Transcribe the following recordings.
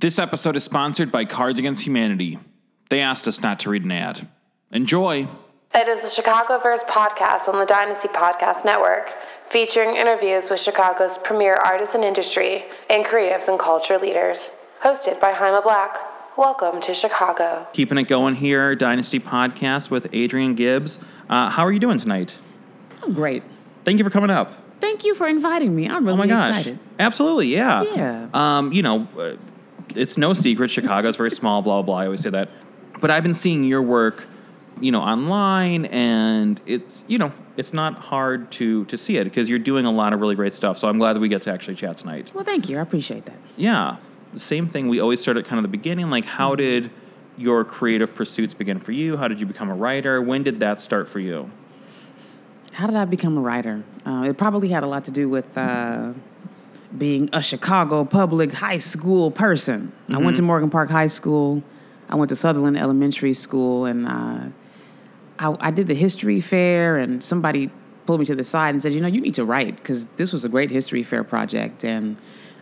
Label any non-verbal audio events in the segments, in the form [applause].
This episode is sponsored by Cards Against Humanity. They asked us not to read an ad. Enjoy! It is the Chicagoverse podcast on the Dynasty Podcast Network, featuring interviews with Chicago's premier artists and industry and creatives and culture leaders. Hosted by Jaime Black. Welcome to Chicago. Keeping it going here, Dynasty Podcast with Adrienne Gibbs. Uh, how are you doing tonight? I'm great. Thank you for coming up. Thank you for inviting me. I'm really Oh my gosh. excited. Absolutely, yeah. Yeah. Um, you know, uh, it's no secret Chicago's very small, blah, blah, blah. I always say that. But I've been seeing your work, you know, online and it's, you know, it's not hard to to see it because you're doing a lot of really great stuff. So I'm glad that we get to actually chat tonight. Well, thank you. I appreciate that. Yeah. Same thing. We always start at kind of the beginning. Like, how did your creative pursuits begin for you? How did you become a writer? When did that start for you? How did I become a writer? Uh, it probably had a lot to do with uh, being a Chicago public high school person. I went to Morgan Park High School. I went to Sutherland Elementary School, and uh, I, I did the history fair. And somebody pulled me to the side and said, "You know, you need to write because this was a great history fair project." And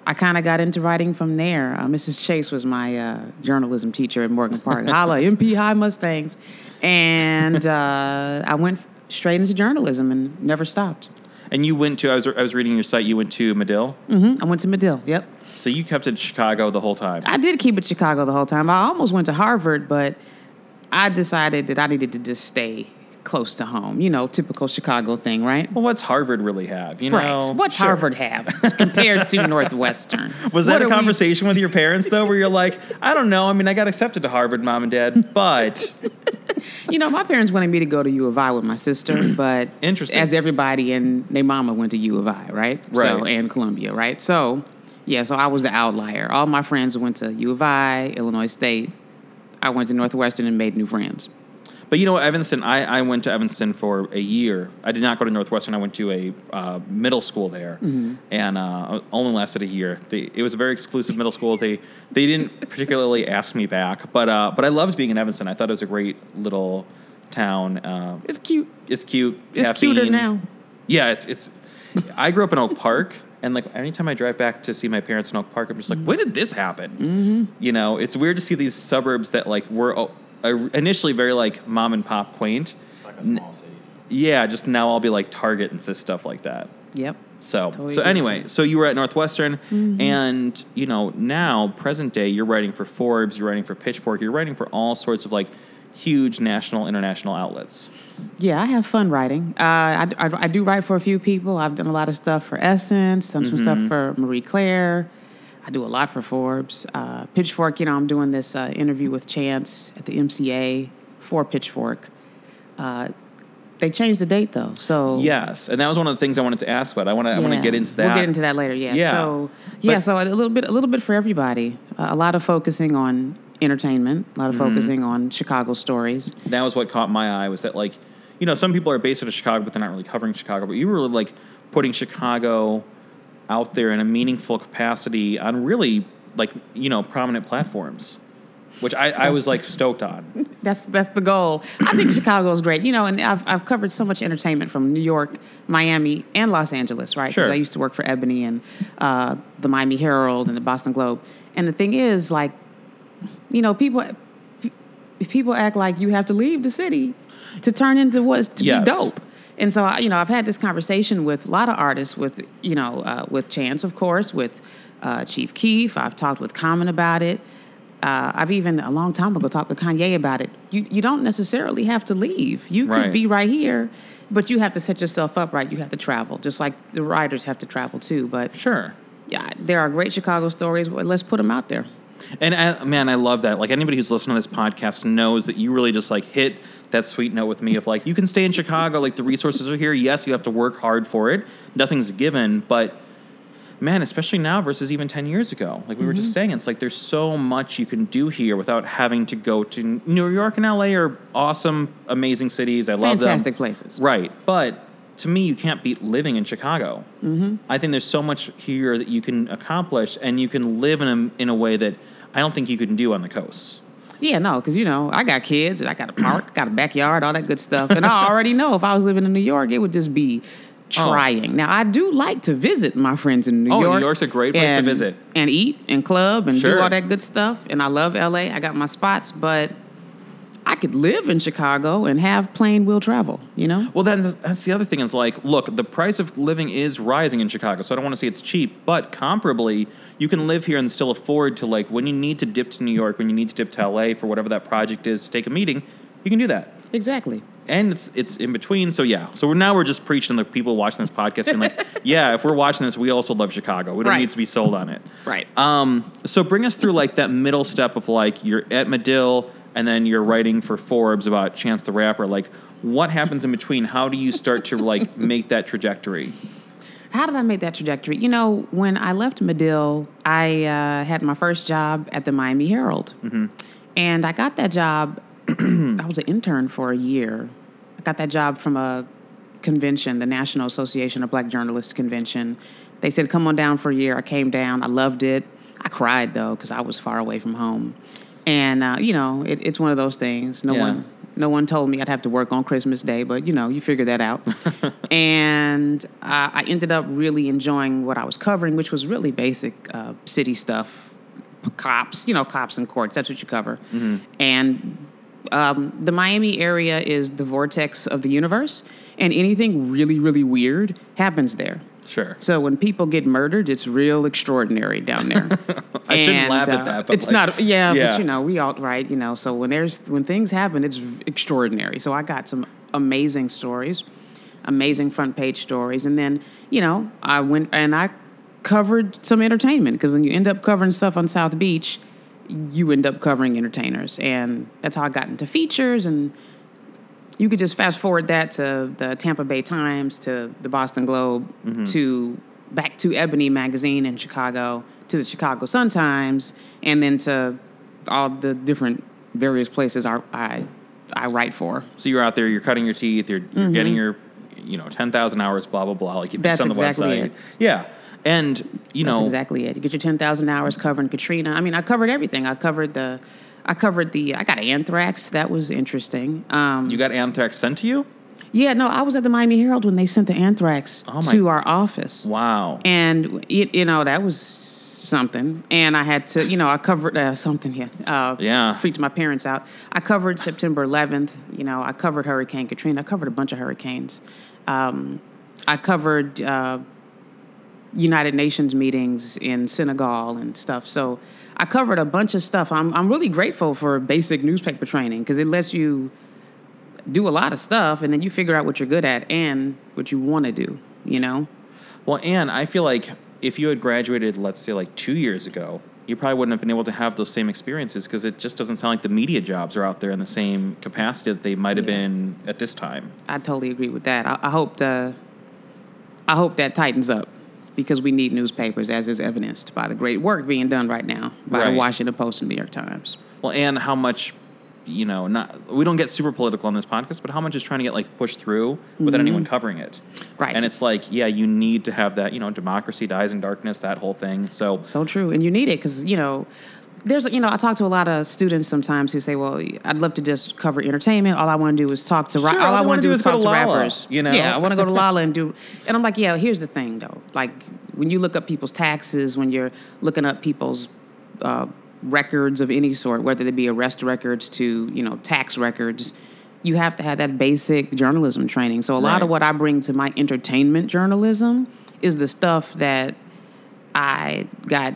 I kind of got into writing from there. Uh, Mrs. Chase was my uh, journalism teacher at Morgan Park. [laughs] Holla, MP High Mustangs, and uh, I went straight into journalism and never stopped. And you went to, I was, I was reading your site, you went to Medill. hmm I went to Medill. Yep. So you kept it Chicago the whole time. I did keep it Chicago the whole time. I almost went to Harvard, but I decided that I needed to just stay close to home. You know, typical Chicago thing, right? Well, what's Harvard really have? You Right. know, What's Sure. Harvard have [laughs] compared to Northwestern? Was that are a we- conversation with your parents though, where you're like, I don't know. I mean, I got accepted to Harvard, mom and dad, [laughs] but You know, my parents wanted me to go to U of I with my sister, [clears throat] but Interesting. as everybody and their mama went to U of I, right? So Right. and Columbia, right? So yeah, so I was the outlier. All my friends went to U of I, Illinois State. I went to Northwestern and made new friends. But you know, Evanston. I, I went to Evanston for a year. I did not go to Northwestern. I went to a uh, middle school there, and uh, only lasted a year. They, it was a very exclusive middle school. They they didn't particularly ask me back, but uh, but I loved being in Evanston. I thought it was a great little town. Uh, It's cute. it's cute. It's cuter caffeine. now. Yeah, it's it's. I grew up in Oak Park, and like anytime I drive back to see my parents in Oak Park, I'm just like, when did this happen? Mm-hmm. You know, it's weird to see these suburbs that like were initially very like mom and pop quaint. It's like a small city. Yeah, just now I'll be like Target and this stuff like that. Yep. So Totally so anyway, so you were at Northwestern, and you know now present day you're writing for Forbes, you're writing for Pitchfork, you're writing for all sorts of like huge national international outlets. Yeah, I have fun writing. Uh, I, I, I do write for a few people. I've done a lot of stuff for Essence, done some stuff for Marie Claire. I do a lot for Forbes. Uh, Pitchfork, you know, I'm doing this uh, interview with Chance at the MCA for Pitchfork. Uh, they changed the date though, so Yes, and that was one of the things I wanted to ask about. I want to I want to get into that. We'll get into that later. Yeah. Yeah. So yeah, But- so a little bit, a little bit for everybody. Uh, a lot of focusing on entertainment, a lot of Mm-hmm. focusing on Chicago stories. that was what caught my eye was that like you know some people are based out of chicago but they're not really covering chicago but you were like putting chicago out there in a meaningful capacity on really like you know prominent platforms which i, I was like stoked on [laughs] That's that's the goal. I think Chicago is great. You know, and I've I've covered so much entertainment from New York, Miami, and Los Angeles, right? Sure. I used to work for Ebony and uh, the Miami Herald and the Boston Globe. And the thing is, like, you know, people pe- people act like you have to leave the city to turn into what's to Yes. be dope. And so, I- you know, I've had this conversation with a lot of artists, with you know, uh, with Chance, of course, with uh, Chief Keef. I've talked with Common about it. Uh, I've even a long time ago talked with Kanye about it. You you don't necessarily have to leave. You Right. could be right here, but you have to set yourself up right. You have to travel, just like the writers have to travel too. But sure yeah, there are great Chicago stories. Well, let's put them out there. And I, man i love that like anybody who's listening to this podcast knows that you really just like hit that sweet note with me of like you can stay in chicago like the resources are here yes you have to work hard for it nothing's given but man, especially now versus even 10 years ago. Like we were Mm-hmm. just saying, it's like there's so much you can do here without having to go to New York and LA are awesome, amazing cities. I love Fantastic them. Fantastic places. Right. But to me, you can't beat living in Chicago. Mm-hmm. I think there's so much here that you can accomplish and you can live in a, in a way that I don't think you can do on the coasts. Yeah, no, because you know I got kids, and I got a park, got a backyard, all that good stuff, and I already know if I was living in New York, it would just be oh. trying. Now I do like to visit my friends in New York. Oh, New York's a great place to visit. and eat and club and Sure. do all that good stuff. And I love LA. I got my spots, but I could live in Chicago and have plane wheel travel. You know. Well, then that's the other thing is like, look, the price of living is rising in Chicago, so I don't want to say it's cheap, but comparably, you can live here and still afford to like when you need to dip to New York, when you need to dip to LA for whatever that project is to take a meeting, you can do that. Exactly. And it's it's in between, so yeah. So we're, now we're just preaching to the people watching this podcast, being like, [laughs] yeah, if we're watching this, we also love Chicago. We don't Right. need to be sold on it. Right. Um, so bring us through like that middle step of like you're at Medill and then you're writing for Forbes about Chance the Rapper. Like, what happens in between? How do you start to like make that trajectory? How did I make that trajectory? You know, when I left Medill, I uh, had my first job at the Miami Herald. And I got that job, [clears throat] I was an intern for a year. I got that job from a convention, the National Association of Black Journalists Convention. They said, come on down for a year. I came down. I loved it. I cried, though, because I was far away from home. And, uh, you know, it, it's one of those things. No Yeah. one no one told me I'd have to work on Christmas Day, but you know, you figure that out. [laughs] and uh, I ended up really enjoying what I was covering, which was really basic uh, city stuff, cops, you know, cops and courts. That's what you cover. And um, the Miami area is the vortex of the universe, and anything really, really weird happens there. Sure. So when people get murdered, it's real extraordinary down there. [laughs] I shouldn't And, laugh at uh, that, but, it's like- not. Yeah, Yeah. but you know, we all right. You know, so when there's when things happen, it's extraordinary. So I got some amazing stories, amazing front page stories, and then you know I went and I covered some entertainment because when you end up covering stuff on South Beach, you end up covering entertainers, and that's how I got into features and you could just fast forward that to the Tampa Bay Times, to the Boston Globe, to back to Ebony magazine in Chicago, to the Chicago Sun Times, and then to all the different various places I I, I write for. So you're out there, you're cutting your teeth, you're, you're getting your, you know, 10,000 hours, blah, blah, blah, like you Mm-hmm. That's on the exactly website. it. Yeah. And, you That's know, exactly it. You get your ten thousand hours covering Katrina. I mean, I covered everything. I covered the, I covered the. I got anthrax. That was interesting. Um, you got anthrax sent to you? yeah, no, I was at the Miami Herald when they sent the anthrax Oh to our office. Wow. and it, you know that was something and i had to you know i covered uh, something here uh, Yeah. freaked my parents out i covered september 11th you know i covered hurricane katrina i covered a bunch of hurricanes um, i covered uh, united nations meetings in senegal and stuff so i covered a bunch of stuff i'm, I'm really grateful for basic newspaper training because it lets you do a lot of stuff and then you figure out what you're good at and what you want to do you know Well, and I feel like if you had graduated, let's say like two years ago, you probably wouldn't have been able to have those same experiences because it just doesn't sound like the media jobs are out there in the same capacity that they might have Yeah. been at this time. I totally agree with that. I, I hope the, I hope that tightens up because we need newspapers, as is evidenced by the great work being done right now by Right. the Washington Post and New York Times. Well, and how much, you know, not we don't get super political on this podcast, but how much is trying to get like pushed through without anyone covering it? Mm-hmm. Right. And it's like, yeah, you need to have that, you know, democracy dies in darkness, that whole thing. So So true, and you need it because you know. There's, you know, I talk to a lot of students sometimes who say, "Well, I'd love to just cover entertainment. All I want to do is talk to. ra- Sure, all all I want wanna do is talk to to Lala, rappers. you know? Yeah, I want to go to Lolla and do. [laughs] And I'm like, yeah. Here's the thing, though. Like when you look up people's taxes, when you're looking up people's uh, records of any sort, whether they be arrest records to you know tax records, you have to have that basic journalism training. So a lot of what I bring to my entertainment journalism is the stuff that I got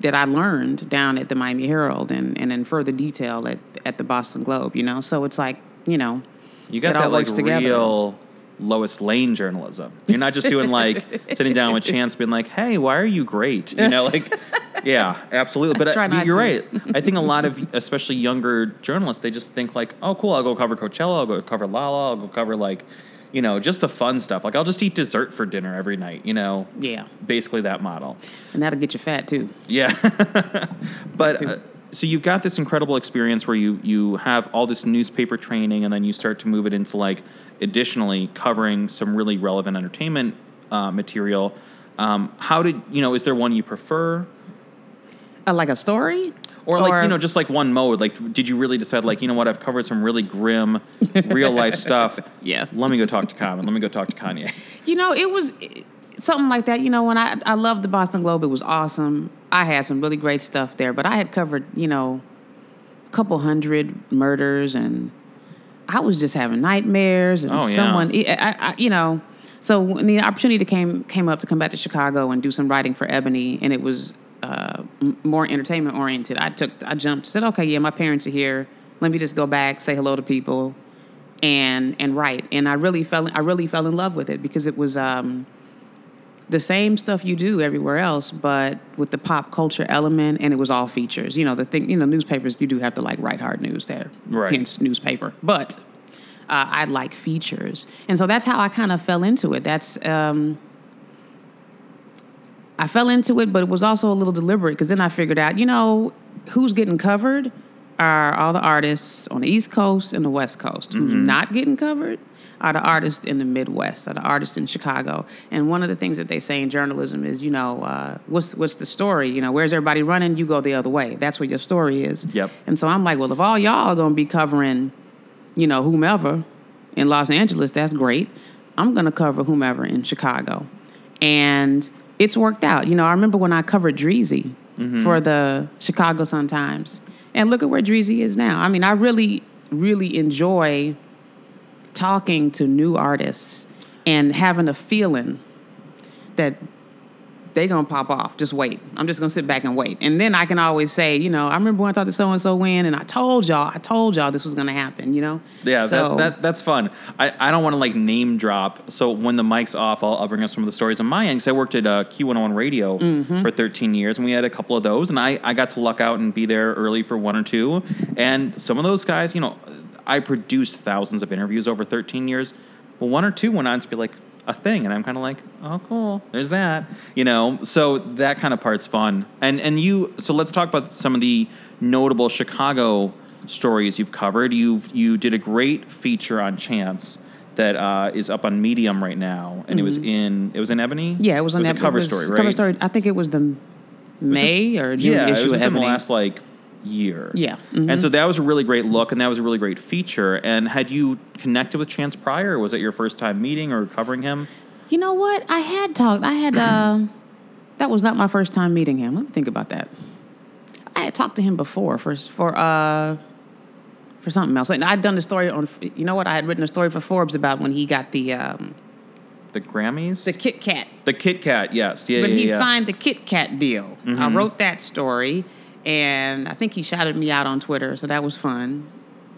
that I learned down at the Miami Herald and, and in further detail at at the Boston Globe, you know. So it's like, you know, you got all that like real Lois Lane journalism. You're not just doing like [laughs] sitting down with Chance being like, hey, why are you great? You know, like, [laughs] yeah, absolutely. But try uh, you're right. I think a lot of, [laughs] especially younger journalists, they just think like, oh, cool, I'll go cover Coachella, I'll go cover Lolla, I'll go cover like, you know, just the fun stuff. Like, I'll just eat dessert for dinner every night, you know? yeah. Basically that model. And that'll get you fat too. Yeah. but uh, so you've got this incredible experience where you you have all this newspaper training and then you start to move it into like additionally covering some really relevant entertainment uh, material. Um, how did you know? Is there one you prefer? Uh, like a story, Or like you know, just like one mode. Like, did you really decide like you know what? I've covered some really grim, [laughs] real life stuff. Yeah. Let me go talk to Common. Let me go talk to Kanye. You know, it was something like that. You know, when I I loved the Boston Globe, it was awesome. I had some really great stuff there, but I had covered you know a couple hundred murders, and I was just having nightmares. And Oh, yeah. someone, I, I, you know, so when the opportunity came came up to come back to Chicago and do some writing for Ebony, and it was uh, more entertainment oriented. I took, I jumped, said, okay, yeah, my parents are here. Let me just go back, say hello to people, and and write. And I really fell, I really fell in love with it because it was um, the same stuff you do everywhere else, but with the pop culture element, and it was all features. You know, the thing, you know, newspapers you do have to like write hard news there, Right. Hence newspaper, but. Uh, I like features, and so that's how I kind of fell into it. That's um, I fell into it, but it was also a little deliberate because then I figured out, you know, who's getting covered are all the artists on the East Coast and the West Coast. Who's not getting covered are the artists in the Midwest, are the artists in Chicago. And one of the things that they say in journalism is, you know, uh, what's what's the story? You know, where's everybody running? You go the other way. That's where your story is. Yep. And so I'm like, well, if all y'all are gonna be covering, you know, whomever in Los Angeles, that's great. I'm gonna cover whomever in Chicago. And it's worked out. You know, I remember when I covered Dreezy for the Chicago Sun Times. And look at where Dreezy is now. I mean, I really, really enjoy talking to new artists and having a feeling that they're gonna pop off. Just wait. I'm just gonna sit back and wait. And then I can always say, you know, I remember when I talked to so and so when, and I told y'all, I told y'all this was gonna happen. You know. Yeah, So that, that that's fun. I, I don't want to like name drop. So when the mic's off, I'll, I'll bring up some of the stories on my end. Because I worked at uh, Q101 Radio Mm-hmm. for 13 years, and we had a couple of those. And I, I got to luck out and be there early for one or two. And some of those guys, you know, I produced thousands of interviews over 13 years. Well, one or two went on to be like a thing, and I'm kind of like, oh, cool. There's that, you know. So that kind of part's fun. And and you. So let's talk about some of the notable Chicago stories you've covered. You you did a great feature on Chance that uh, is up on Medium right now, and it was in it was in Ebony. Mm-hmm. Yeah, it was on a that cover it was story, right? Cover story. I think it was the May or June yeah, it issue was of Ebony. the last like year. Yeah, mhm. And so that was a really great look, and that was a really great feature. And had you connected with Chance prior, was it your first time meeting or covering him? You know what? I had talked. I had. Uh, [clears throat] that was not my first time meeting him. Let me think about that. I had talked to him before for for uh, for something else. And I'd done a story on. You know what? I had written a story for Forbes about when he got the um, The Grammys, the Kit Kat. The Kit Kat, yes, yeah, When yeah, he yeah. signed the Kit Kat deal, I wrote that story, and I think he shouted me out on Twitter, so that was fun.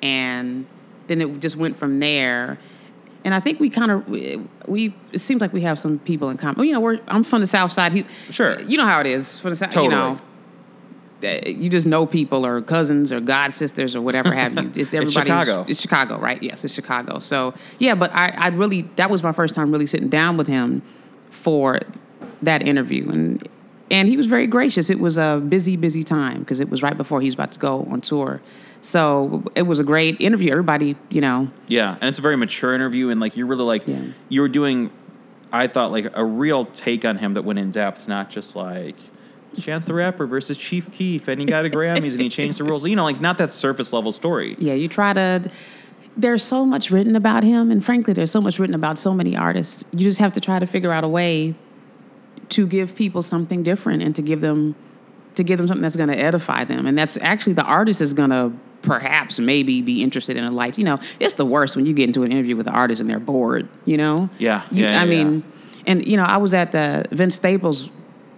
And then it just went from there. And I think we kind of we, we it seems like we have some people in common. You know, we're I'm from the South Side. He, Sure. You know how it is from the South. Totally. You know, you just know people or cousins or god sisters or whatever have you. [laughs] It's everybody. Chicago. It's Chicago, right? Yes, it's Chicago. So yeah, but I, I really that was my first time really sitting down with him for that interview, and and he was very gracious. It was a busy, busy time because it was right before he was about to go on tour. So it was a great interview. Everybody, you know, Yeah, and it's a very mature interview, and like you're really like Yeah. you were doing. I thought like a real take on him that went in depth, not just like Chance the Rapper versus Chief Keef, and he got a [laughs] Grammys and he changed the rules. You know, like not that surface level story. Yeah, you try to. There's so much written about him, and frankly, there's so much written about so many artists. You just have to try to figure out a way to give people something different and to give them to give them something that's going to edify them, and that's actually the artist is going to perhaps maybe be interested in a light. You know, it's the worst when you get into an interview with an artist and they're bored. You know. Yeah, You- yeah, I yeah, mean, and you know, I was at the Vince Staples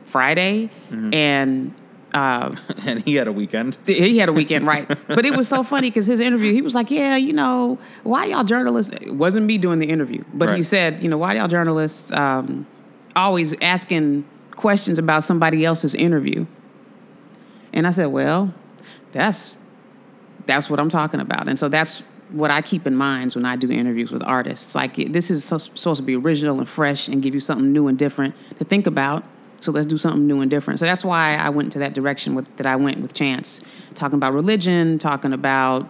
Friday, Mm-hmm. and. Uh, [laughs] and he had a weekend. [laughs] he had a weekend, right? But it was so funny because his interview, he was like, "Yeah, you know, why y'all journalists?" It wasn't me doing the interview, but he Right. said, "You know, why y'all journalists um, always asking questions about somebody else's interview?" And I said, "Well, that's that's what I'm talking about, and so that's what I keep in mind when I do interviews with artists. Like this is supposed to be original and fresh, and give you something new and different to think about. So let's do something new and different. So that's why I went to that direction with that I went with Chance, talking about religion, talking about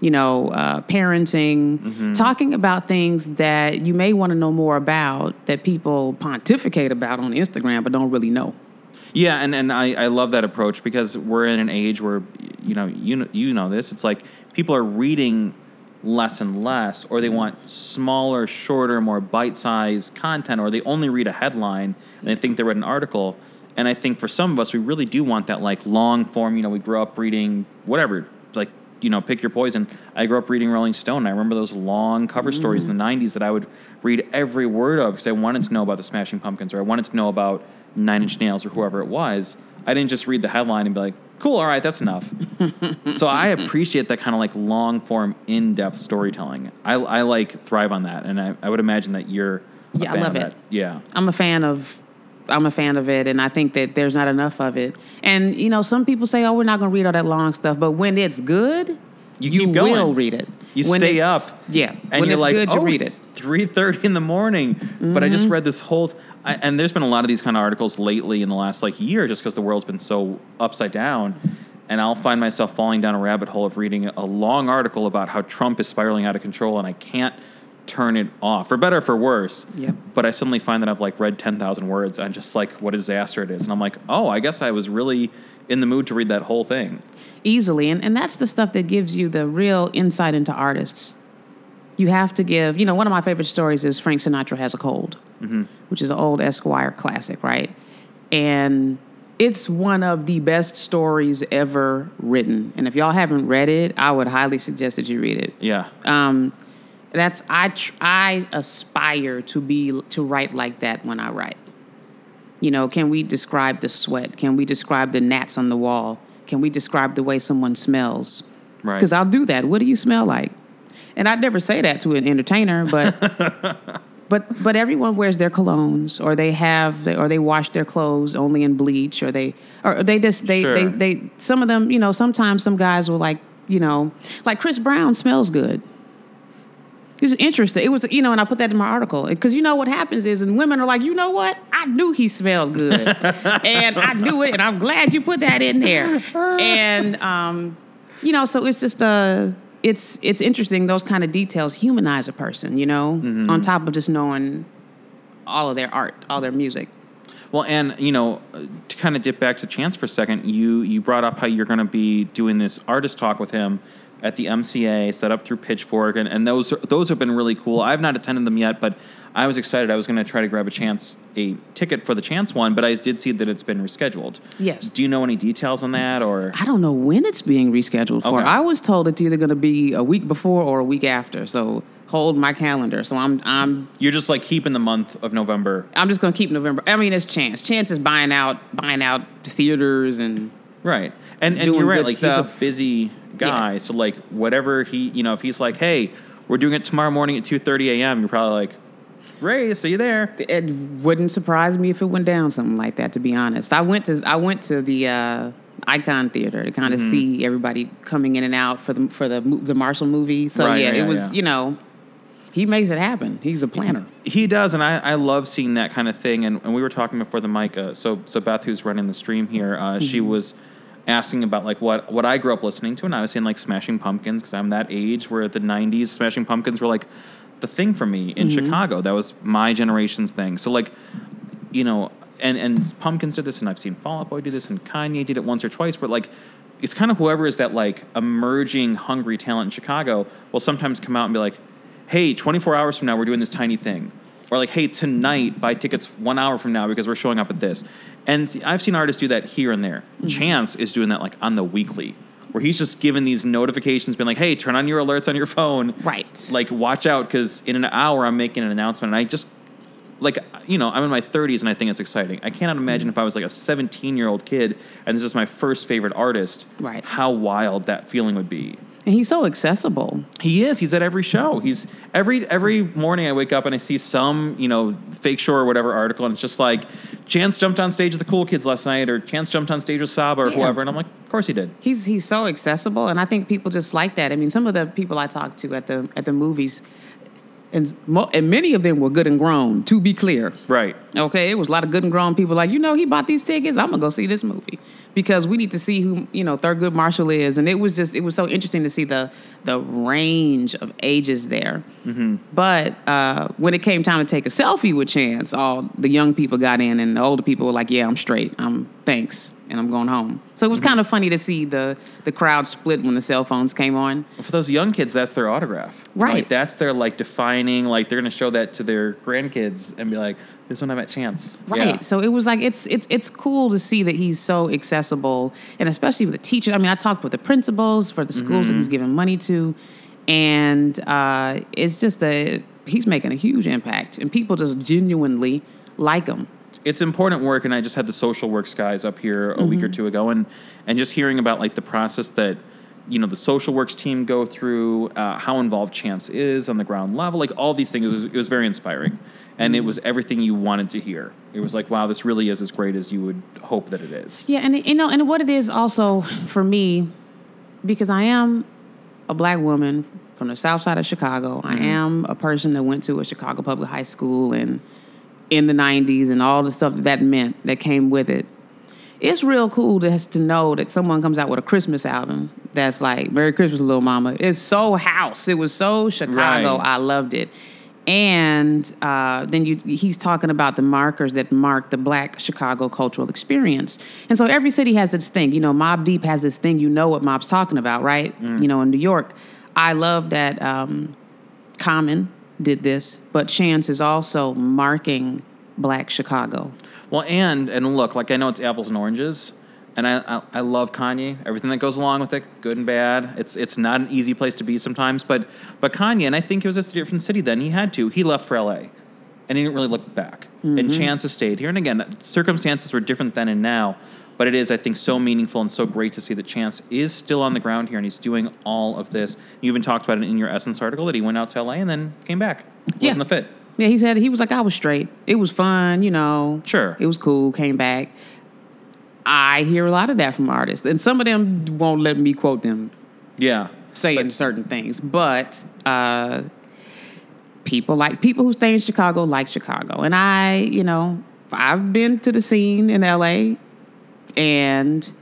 you know uh, parenting, talking about things that you may want to know more about that people pontificate about on Instagram but don't really know. Yeah, and, and I, I love that approach because we're in an age where you know you know, you know this. It's like people are reading less and less, or they want smaller, shorter, more bite-sized content, or they only read a headline and they think they read an article. And I think for some of us, we really do want that like long form. You know, we grew up reading whatever, like you know, pick your poison. I grew up reading Rolling Stone. And I remember those long cover stories in the mm. '90s that I would read every word of because I wanted to know about the Smashing Pumpkins or I wanted to know about Nine Inch Nails or whoever it was. I didn't just read the headline and be like, "Cool, all right, that's enough." [laughs] so I appreciate that kind of like long form, in depth storytelling. I, I like thrive on that, and I, I would imagine that you're. A Yeah, I love it. Yeah. I'm a fan of I'm a fan of it and I think that there's not enough of it. And you know, some people say, "Oh, we're not going to read all that long stuff," but when it's good, You keep will read it. You When stay up. Yeah. and when you're it's like, good, oh, you read it's it. three thirty in the morning. But I just mm-hmm. read this whole, th- I, and there's been a lot of these kind of articles lately in the last like year, just because the world's been so upside down. And I'll find myself falling down a rabbit hole of reading a long article about how Trump is spiraling out of control, and I can't turn it off, for better or for worse. Yep. But I suddenly find that I've like read ten thousand words and just like what a disaster it is, and I'm like, oh, I guess I was really in the mood to read that whole thing. easily. And, and that's the stuff that gives you the real insight into artists. You have to give, you know, one of my favorite stories is Frank Sinatra Has a Cold, which is an old Esquire classic, right? And it's one of the best stories ever written. And if y'all haven't read it, I would highly suggest that you read it. Yeah. Um, that's I tr- I aspire to be to write like that when I write. You know, can we describe the sweat? Can we describe the gnats on the wall? Can we describe the way someone smells? Right. Because I'll do that. What do you smell like? And I'd never say that to an entertainer, but [laughs] but but everyone wears their colognes, or they have, or they wash their clothes only in bleach, or they or they just they Sure. they they some of them, you know, sometimes some guys will like, you know, like Chris Brown smells good. It's interesting. It was, you know, and I put that in my article because you know what happens is, and women are like, you know what? I knew he smelled good, [laughs] and I knew it, and I'm glad you put that in there. And um, you know, so it's just uh it's it's interesting. Those kind of details humanize a person, you know, on top of just knowing all of their art, all their music. Well, and you know, to kind of dip back to Chance for a second, you you brought up how you're going to be doing this artist talk with him at the MCA, set up through Pitchfork, and, and those are- those have been really cool. I've not attended them yet, but I was excited. I was going to try to grab a chance a ticket for the Chance one, but I did see that it's been rescheduled. Yes. Do you know any details on that, or I don't know when it's being rescheduled for. Okay. I was told it's either going to be a week before or a week after. So hold my calendar. So I'm I'm you're just like keeping the month of November? I'm just gonna keep November. I mean, it's Chance. Chance is buying out buying out theaters and Right. And and you're right, like stuff. he's a busy guy. Yeah. So like whatever he you know, if he's like, Hey, we're doing it tomorrow morning at two thirty AM, you're probably like, Ray, see you there. it wouldn't surprise me if it went down something like that. To be honest, I went to I went to the uh, Icon Theater to kind of Mm-hmm. see everybody coming in and out for the for the the Marshall movie. So Right, yeah, it was yeah. you know he makes it happen. He's a planner. He does, and I, I love seeing that kind of thing. And, and we were talking before the mic. Uh, so so Beth, who's running the stream here, uh, she Mm-hmm. was asking about like what what I grew up listening to, and I was saying like Smashing Pumpkins because I'm that age where the '90s Smashing Pumpkins were like the thing for me in Mm-hmm. Chicago. That was my generation's thing. So like, you know, and and Pumpkins did this, and I've seen Fall Out Boy do this, and Kanye did it once or twice. But like, it's kind of whoever is that like emerging hungry talent in Chicago will sometimes come out and be like, "Hey, 24 hours from now, we're doing this tiny thing," or like, "Hey, tonight, buy tickets one hour from now because we're showing up at this." And see, I've seen artists do that here and there. Mm-hmm. Chance is doing that like on the weekly. Where he's just given these notifications, being like, "Hey, turn on your alerts on your phone, Right. Like, watch out because in an hour I'm making an announcement." And I just like you know i'm in my 30s and i think it's exciting i cannot imagine mm-hmm. if i was like a 17 year old kid and this is my first favorite artist Right. how wild that feeling would be And he's so accessible. he is he's at every show he's every every morning i wake up and i see some you know Fake Shore or whatever article and it's just like chance jumped on stage with the cool kids last night or chance jumped on stage with saba or Yeah. whoever and i'm like of course he did He's he's so accessible, and I think people just like that. I mean, some of the people I talked to at the at the movies, and mo- and many of them were good and grown. To be clear, right Okay, it was a lot of good and grown people like, you know, he bought these tickets. I'm gonna go see this movie because we need to see who you know Thurgood Marshall is, and it was just it was so interesting to see the the range of ages there. But uh, when it came time to take a selfie with Chance, all the young people got in, and the older people were like, "Yeah, I'm straight. I'm thanks, and I'm going home. So it was kind of funny to see the the crowd split when the cell phones came on. For those young kids, that's their autograph. Right. Like, that's their like defining. Like they're gonna show that to their grandkids and be like, "This one I met Chance." Right. Yeah. So it was like it's it's it's cool to see that he's so accessible, and especially with the teachers. I mean, I talked with the principals for the schools that he's giving money to, and uh, it's just a he's making a huge impact, and people just genuinely like him. it's important work and i just had the social works guys up here a week or two ago and and just hearing about like the process that you know the social works team go through uh, how involved chance is on the ground level like all these things it was, it was very inspiring and it mm-hmm. was everything you wanted to hear it was like wow this really is as great as you would hope that it is Yeah, and you know, and what it is also for me, because I am a black woman from the south side of Chicago. I mm-hmm. am a person that went to a Chicago public high school and in the '90s and all the stuff that, that meant that came with it. It's real cool to to know that someone comes out with a Christmas album that's like "Merry Christmas, Little Mama." It's so house. It was so Chicago. Right. I loved it. And uh, then you, he's talking about the markers that mark the Black Chicago cultural experience. And so every city has its thing. You know, Mobb Deep has this thing. You know what Mobb's talking about, right? You know, in New York, I love that um, Common did this, but Chance is also marking Black Chicago. well and and look like i know it's apples and oranges and I, I I love Kanye. Everything that goes along with it, good and bad. It's it's not an easy place to be sometimes, but but Kanye, and I think it was a different city then. He had to. He left for L.A. and he didn't really look back. And mm-hmm. Chance has stayed here. And again, circumstances were different then and now, but it is I think so meaningful and so great to see that Chance is still on the ground here and he's doing all of this. You even talked about it in your Essence article that he went out to L.A. and then came back. Yeah. Wasn't the fit. Yeah, he said he was like, I was straight. It was fun, you know. Sure. It was cool, came back. I hear a lot of that from artists, and some of them won't let me quote them Yeah. saying certain things, but uh, people like people who stay in Chicago like Chicago, and I, you know, I've been to the scene in LA, and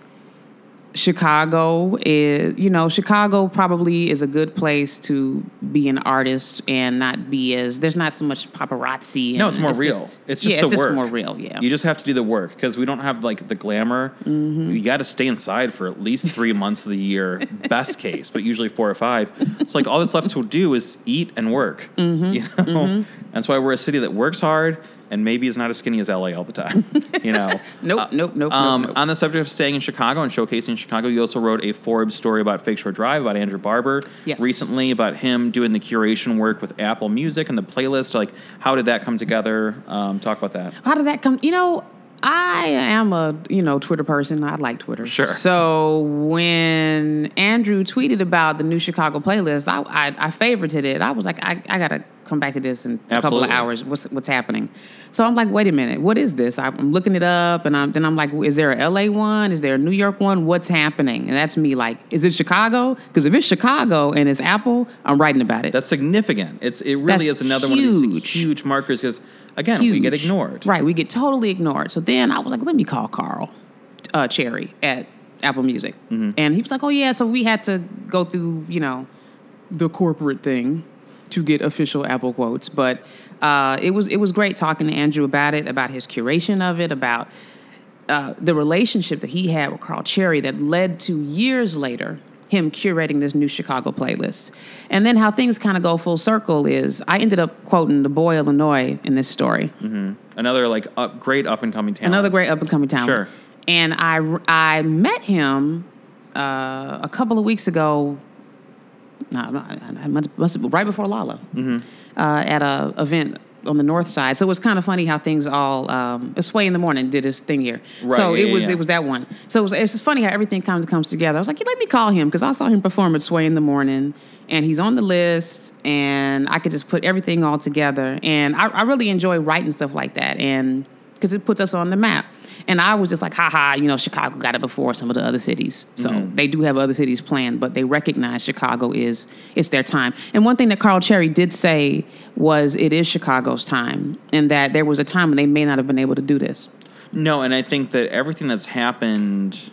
Chicago is, you know, Chicago probably is a good place to be an artist and not be as there's not so much paparazzi. No, it's more real. just- it's just yeah, the it's work. just more real. Yeah, You just have to do the work because we don't have like the glamour. Mm-hmm. You got to stay inside for at least three [laughs] months of the year, best case, but usually four or five. It's like all that's left to do is eat and work. Mm-hmm. You [laughs] know, that's why we're a city that works hard and maybe is not as skinny as LA all the time. You know. [laughs] nope, nope, nope, Um, nope, nope. On the subject of staying in Chicago and showcasing Chicago, you also wrote a Forbes story about Fake Shore Drive, about Andrew Barber Yes. recently, about him doing the curation work with Apple Music and the playlist. Like, how did that come together? Um, talk about that. How did that come? You know, I am a you know Twitter person. I like Twitter. Sure. So when Andrew tweeted about the new Chicago playlist, I I, I favorited it. I was like, I, I gotta come back to this in a couple of hours. What's what's happening? So I'm like, wait a minute, what is this? I'm looking it up, and I'm, then I'm like, is there a LA one? Is there a New York one? What's happening? And that's me. Like, is it Chicago? Because if it's Chicago and it's Apple, I'm writing about it. That's significant. It's it really That's is another one of these huge. huge markers because again we get ignored. Right, we get totally ignored. So then I was like, let me call Carl uh, Chery at Apple Music. Mm-hmm. And he was like, oh, yeah. So we had to go through, you know, the corporate thing to get official Apple quotes. But uh, it was it was great talking to Andrew about it, about his curation of it, about uh, the relationship that he had with Carl Chery that led to years later him curating this new Chicago playlist. And then how things kind of go full circle is I ended up quoting the boy Illinois in this story. Another like up, great up and coming talent. Another great up and coming talent. Sure. And I I met him uh, a couple of weeks ago. No, I, I must, must have right before Lolla Mm-hmm. uh, at a event on the north side. So it was kind of funny how things all. Um, Sway in the morning did his thing here. Right, so yeah, it was yeah. it was that one. So it was, it's just funny how everything comes comes together. I was like, yeah, let me call him because I saw him perform at Sway in the morning. And he's on the list, and I could just put everything all together. And I, I really enjoy writing stuff like that, and because it puts us on the map. And I was just like, haha, you know, Chicago got it before some of the other cities. So Mm-hmm. they do have other cities planned, but they recognize Chicago is it's their time. And one thing that Carl Chery did say was it is Chicago's time, and that there was a time when they may not have been able to do this. No, and I think that everything that's happened.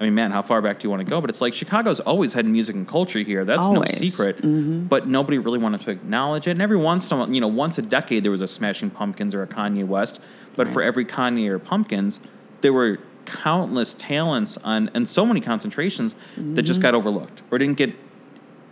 I mean, man, how far back do you want to go? But it's like Chicago's always had music and culture here. That's Always. no secret. But nobody really wanted to acknowledge it. And every once in a while, you know, once a decade there was a Smashing Pumpkins or a Kanye West. But for every Kanye or Pumpkins, there were countless talents on and so many concentrations that just Mm-hmm. got overlooked or didn't get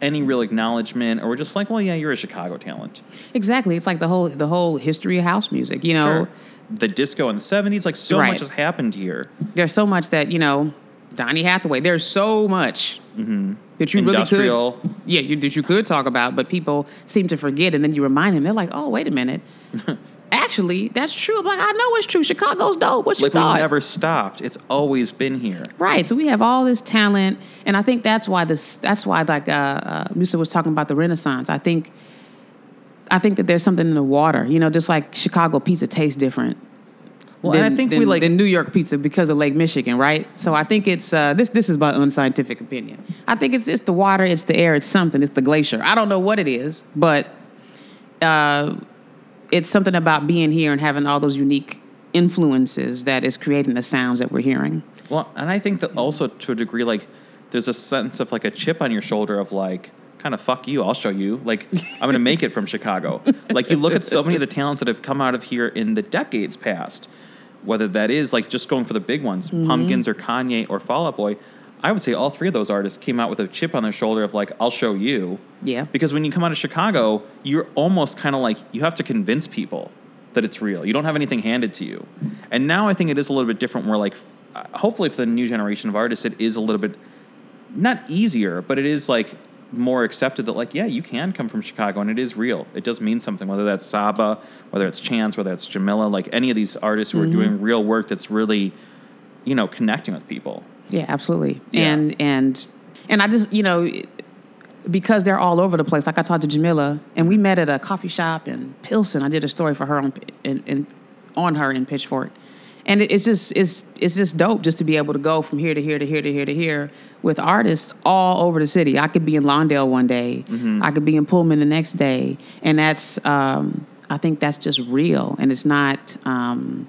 any real acknowledgement or were just like, well, yeah, you're a Chicago talent. Exactly. It's like the whole the whole history of house music. You know, Sure. The disco in the 70s, like so Right. much has happened here. there's so much that you know, Donny Hathaway. There's so much that you really could, yeah, you, that you could talk about, but people seem to forget, and then you remind them. They're like, oh, wait a minute. [laughs] Actually, that's true. I'm like, I know it's true. Chicago's dope. What you Like we thought? never stopped. It's always been here. Right. So we have all this talent, and I think that's why this. That's why, like uh, uh, Musa was talking about the Renaissance. I think, I think that there's something in the water. You know, just like Chicago pizza tastes different. Well, and I think we like than New York pizza because of Lake Michigan, right? So I think it's uh, this. This is my unscientific opinion. I think it's it's the water, it's the air, it's something. It's the glacier. I don't know what it is, but uh, it's something about being here and having all those unique influences that is creating the sounds that we're hearing. Well, and I think that also to a degree, like there's a sense of like a chip on your shoulder of like, kind of fuck you, I'll show you. Like I'm gonna make it from Chicago. [laughs] Like you look at so many of the talents that have come out of here in the decades past, whether that is like just going for the big ones, Mm-hmm. Pumpkins or Kanye or Fall Out Boy. I would say all three of those artists came out with a chip on their shoulder of like, I'll show you. Yeah. Because when you come out of Chicago, you're almost kind of like you have to convince people that it's real. You don't have anything handed to you. And now I think it is a little bit different. Where like, uh, hopefully for the new generation of artists, it is a little bit not easier, but it is like more accepted that like, yeah, you can come from Chicago and it is real. It does mean something. Whether that's Saba, whether it's Chance, whether it's Jamila, like any of these artists who are doing real work that's really, you know, connecting with people. Yeah, absolutely. Yeah. And and and I just you know because they're all over the place. Like I talked to Jamila, and we met at a coffee shop in Pilsen. I did a story for her on in, in, on her in Pitchfork, and it, it's just it's it's just dope just to be able to go from here to here to here to here to here with artists all over the city. I could be in Lawndale one day, I could be in Pullman the next day, and that's um, I think that's just real, and it's not. Um,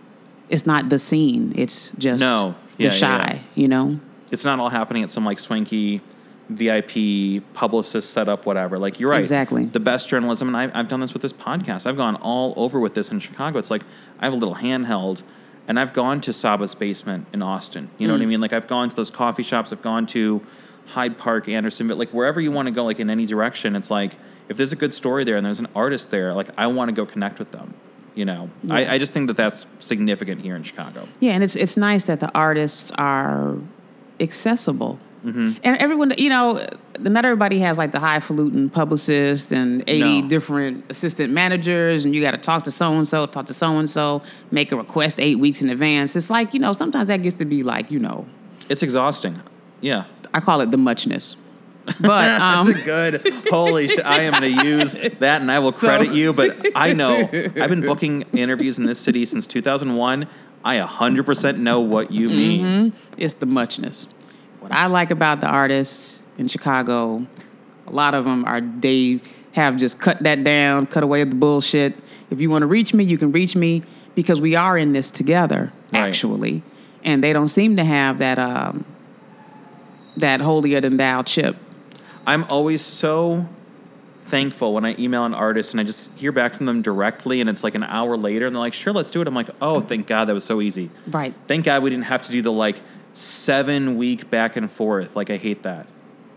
it's not the scene. It's just No. The Yeah, shy, yeah. you know. it's not all happening at some like swanky VIP publicist setup, whatever. Like you're right. Exactly. The best journalism, and I, I've done this with this podcast. I've gone all over with this in Chicago. It's like I have a little handheld, and I've gone to Saba's basement in Austin. You know what I mm. mean? Like I've gone to those coffee shops. I've gone to Hyde Park, Andersonville, like wherever you want to go, like in any direction. It's like if there's a good story there and there's an artist there, like I want to go connect with them. You know, I, I just think that that's significant here in Chicago. Yeah, and it's it's nice that the artists are accessible. Mm-hmm. And everyone, you know, not everybody has like the highfalutin publicist and 80 No. different assistant managers, and you got to talk to so and so, talk to so and so, make a request eight weeks in advance. It's like, you know, sometimes that gets to be like, you know, It's exhausting. Yeah. I call it the muchness. [laughs] But um, That's a good. Holy shit! I am going to use that, and I will credit you. But I know I've been [laughs] booking interviews in this city since 2001. I 100% know what you mean. it's the muchness. What I like about the artists in Chicago, a lot of them are they have just cut that down, cut away the bullshit. If you want to reach me, you can reach me because we are in this together, Right. actually. And they don't seem to have that um, that holier than thou chip. I'm always so thankful when I email an artist and I just hear back from them directly, and it's like an hour later, and they're like, "Sure, let's do it." I'm like, "Oh, thank God, that was so easy." Right. Thank God we didn't have to do the like seven week back and forth. Like I hate that.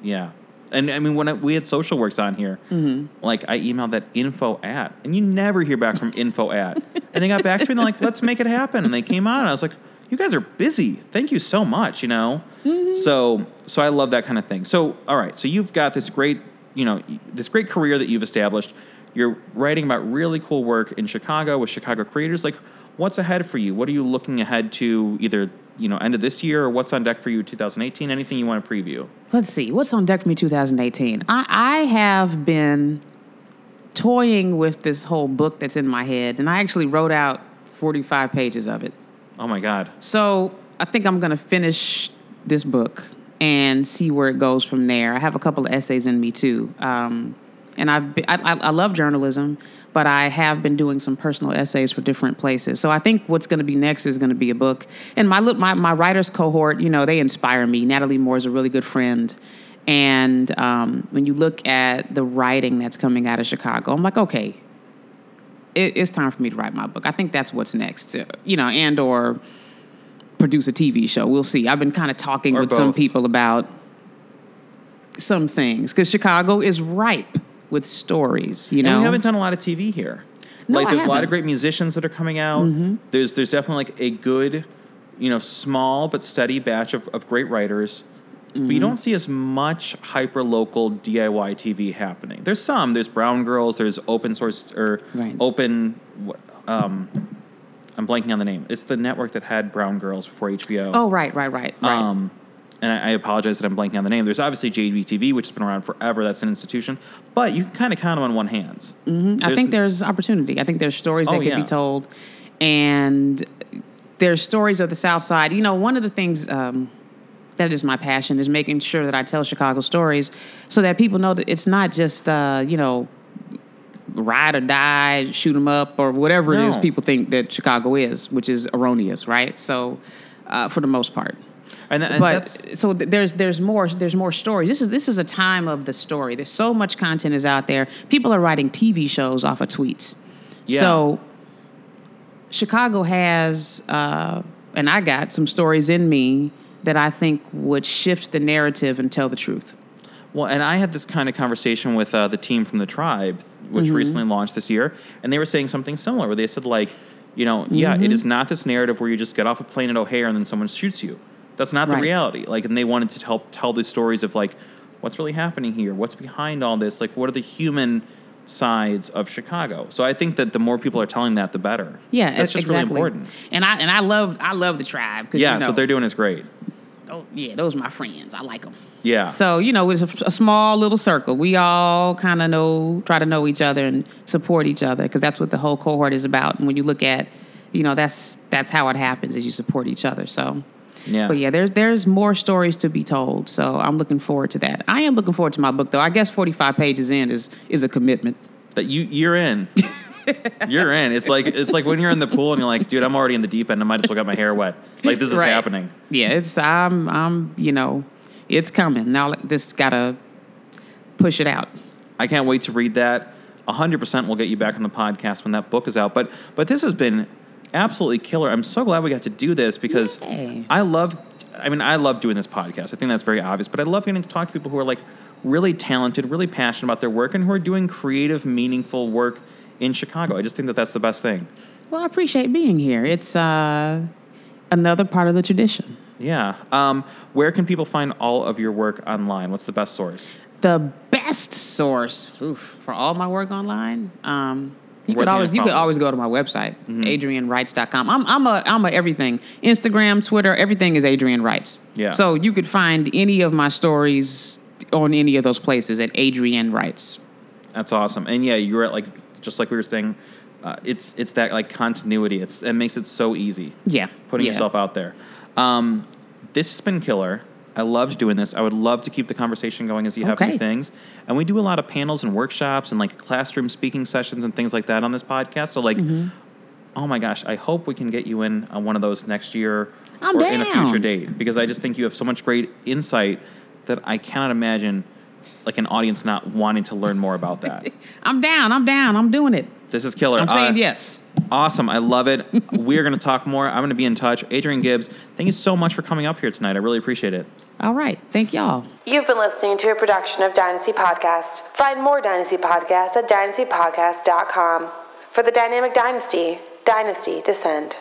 Yeah. And I mean, when I, we had Social Works on here, mm-hmm. like I emailed that info at, and you never hear back from info at. and they got back to me and they're like, let's make it happen. And they came on, and I was like, you guys are busy. Thank you so much, you know? Mm-hmm. So, so I love that kind of thing. So, all right. So you've got this great, you know, this great career that you've established. You're writing about really cool work in Chicago with Chicago creators. Like, what's ahead for you? What are you looking ahead to either, you know, end of this year or what's on deck for you 2018? Anything you want to preview? Let's see, what's on deck for me 2018? I, I have been toying with this whole book that's in my head, and I actually wrote out 45 pages of it. Oh my God. So I think I'm going to finish this book and see where it goes from there. I have a couple of essays in me too, um, and I've been, I, I, love journalism, but I have been doing some personal essays for different places. So I think what's going to be next is going to be a book. And my my my writers cohort, you know, they inspire me. Natalie Moore is a really good friend. And um, when you look at the writing that's coming out of Chicago, I'm like, okay, it, it's time for me to write my book. I think that's what's next, uh, you know, and or produce a TV show. We'll see. I've been kind of talking Or with some people about some things because Chicago is ripe with stories. You know, And we haven't done a lot of TV here. No, like I there's a lot of great musicians that are coming out. There's there's definitely like a good, you know, small but steady batch of, of great writers. But Mm-hmm. you don't see as much hyper local DIY TV happening. There's some. There's Brown Girls. There's open source or Right. open. Um, I'm blanking on the name. It's the network that had Brown Girls before HBO. Oh, right, right, right, right. Um, and I, I apologize that I'm blanking on the name. There's obviously JBTV, which has been around forever. That's an institution, but you can kind of count them on one hands. I think there's opportunity. I think there's stories that Oh, could yeah. be told, and there's stories of the South Side. You know, one of the things um, that is my passion is making sure that I tell Chicago stories so that people know that it's not just uh, you know ride or die, shoot them up, or whatever it is people think that Chicago is, which is erroneous, right? So, uh, for the most part. And, and but so there's there's more there's more stories. This is this is a time of the story. There's so much content is out there. People are writing TV shows off of tweets. Yeah. So Chicago has, uh, and I got some stories in me that I think would shift the narrative and tell the truth. well, and I had this kind of conversation with uh, the team from the TRiiBE, which Mm-hmm. recently launched this year, and they were saying something similar, where they said like, you know, yeah, Mm-hmm. it is not this narrative where you just get off a plane at O'Hare and then someone shoots you. That's not the Right. reality. Like, and they wanted to help tell these stories of like, what's really happening here, what's behind all this, like, what are the human sides of Chicago. So I think that the more people are telling that, the better. Yeah, that's just exactly. really important. And I and I love I love the TRiiBE. Yeah, you so know, what they're doing is great. Oh, yeah, those are my friends. I like them. Yeah. So you know, it's a, a small little circle. We all kind of know, try to know each other and support each other because that's what the whole cohort is about. And when you look at, you know, that's that's how it happens is you support each other. So. Yeah. But yeah, there's there's more stories to be told, so I'm looking forward to that. I am looking forward to my book, though. I guess 45 pages in is is a commitment. that you you're in. [laughs] [laughs] you're in. It's like it's like when you're in the pool and you're like, dude, I'm already in the deep end. I might as well get my hair wet. Like this is Right. happening. Yeah, it's I'm I'm you know, it's coming now. Just gotta push it out. I can't wait to read that. 100% we'll get you back on the podcast when that book is out. But but this has been absolutely killer. I'm so glad we got to do this because Yay. I love I mean, I love doing this podcast. I think that's very obvious, but I love getting to talk to people who are like really talented, really passionate about their work and who are doing creative, meaningful work in Chicago. I just think that that's the best thing. Well, I appreciate being here. It's uh, another part of the tradition. Yeah. Um, where can people find all of your work online? What's the best source? The best source oof, for all my work online. Um, you could always you could always go to my website, adriennewrites.com. I'm I'm a I'm a everything. Instagram, Twitter, everything is Adrienne Writes. Yeah. So you could find any of my stories on any of those places at Adrienne Writes. That's awesome. And yeah, you're at like just like we were saying, uh, it's it's that like continuity. It's it makes it so easy Yeah. putting yeah. yourself out there. Um, this has been killer. I loved doing this. I would love to keep the conversation going as you have Okay. new things. And we do a lot of panels and workshops and like classroom speaking sessions and things like that on this podcast. So like, Mm-hmm. oh my gosh, I hope we can get you in on one of those next year I'm or in a future date because I just think you have so much great insight that I cannot imagine like an audience not wanting to learn more about that. [laughs] I'm down. I'm down. I'm doing it. this is killer. I'm saying Uh, yes. Awesome. I love it. [laughs] We're going to talk more. I'm going to be in touch. Adrienne Gibbs, thank you so much for coming up here tonight. I really appreciate it. All right. Thank y'all. You've been listening to a production of Dynasty Podcast. Find more Dynasty Podcasts at dynastypodcast.com. For the Dynamic Dynasty, Dynasty Descend.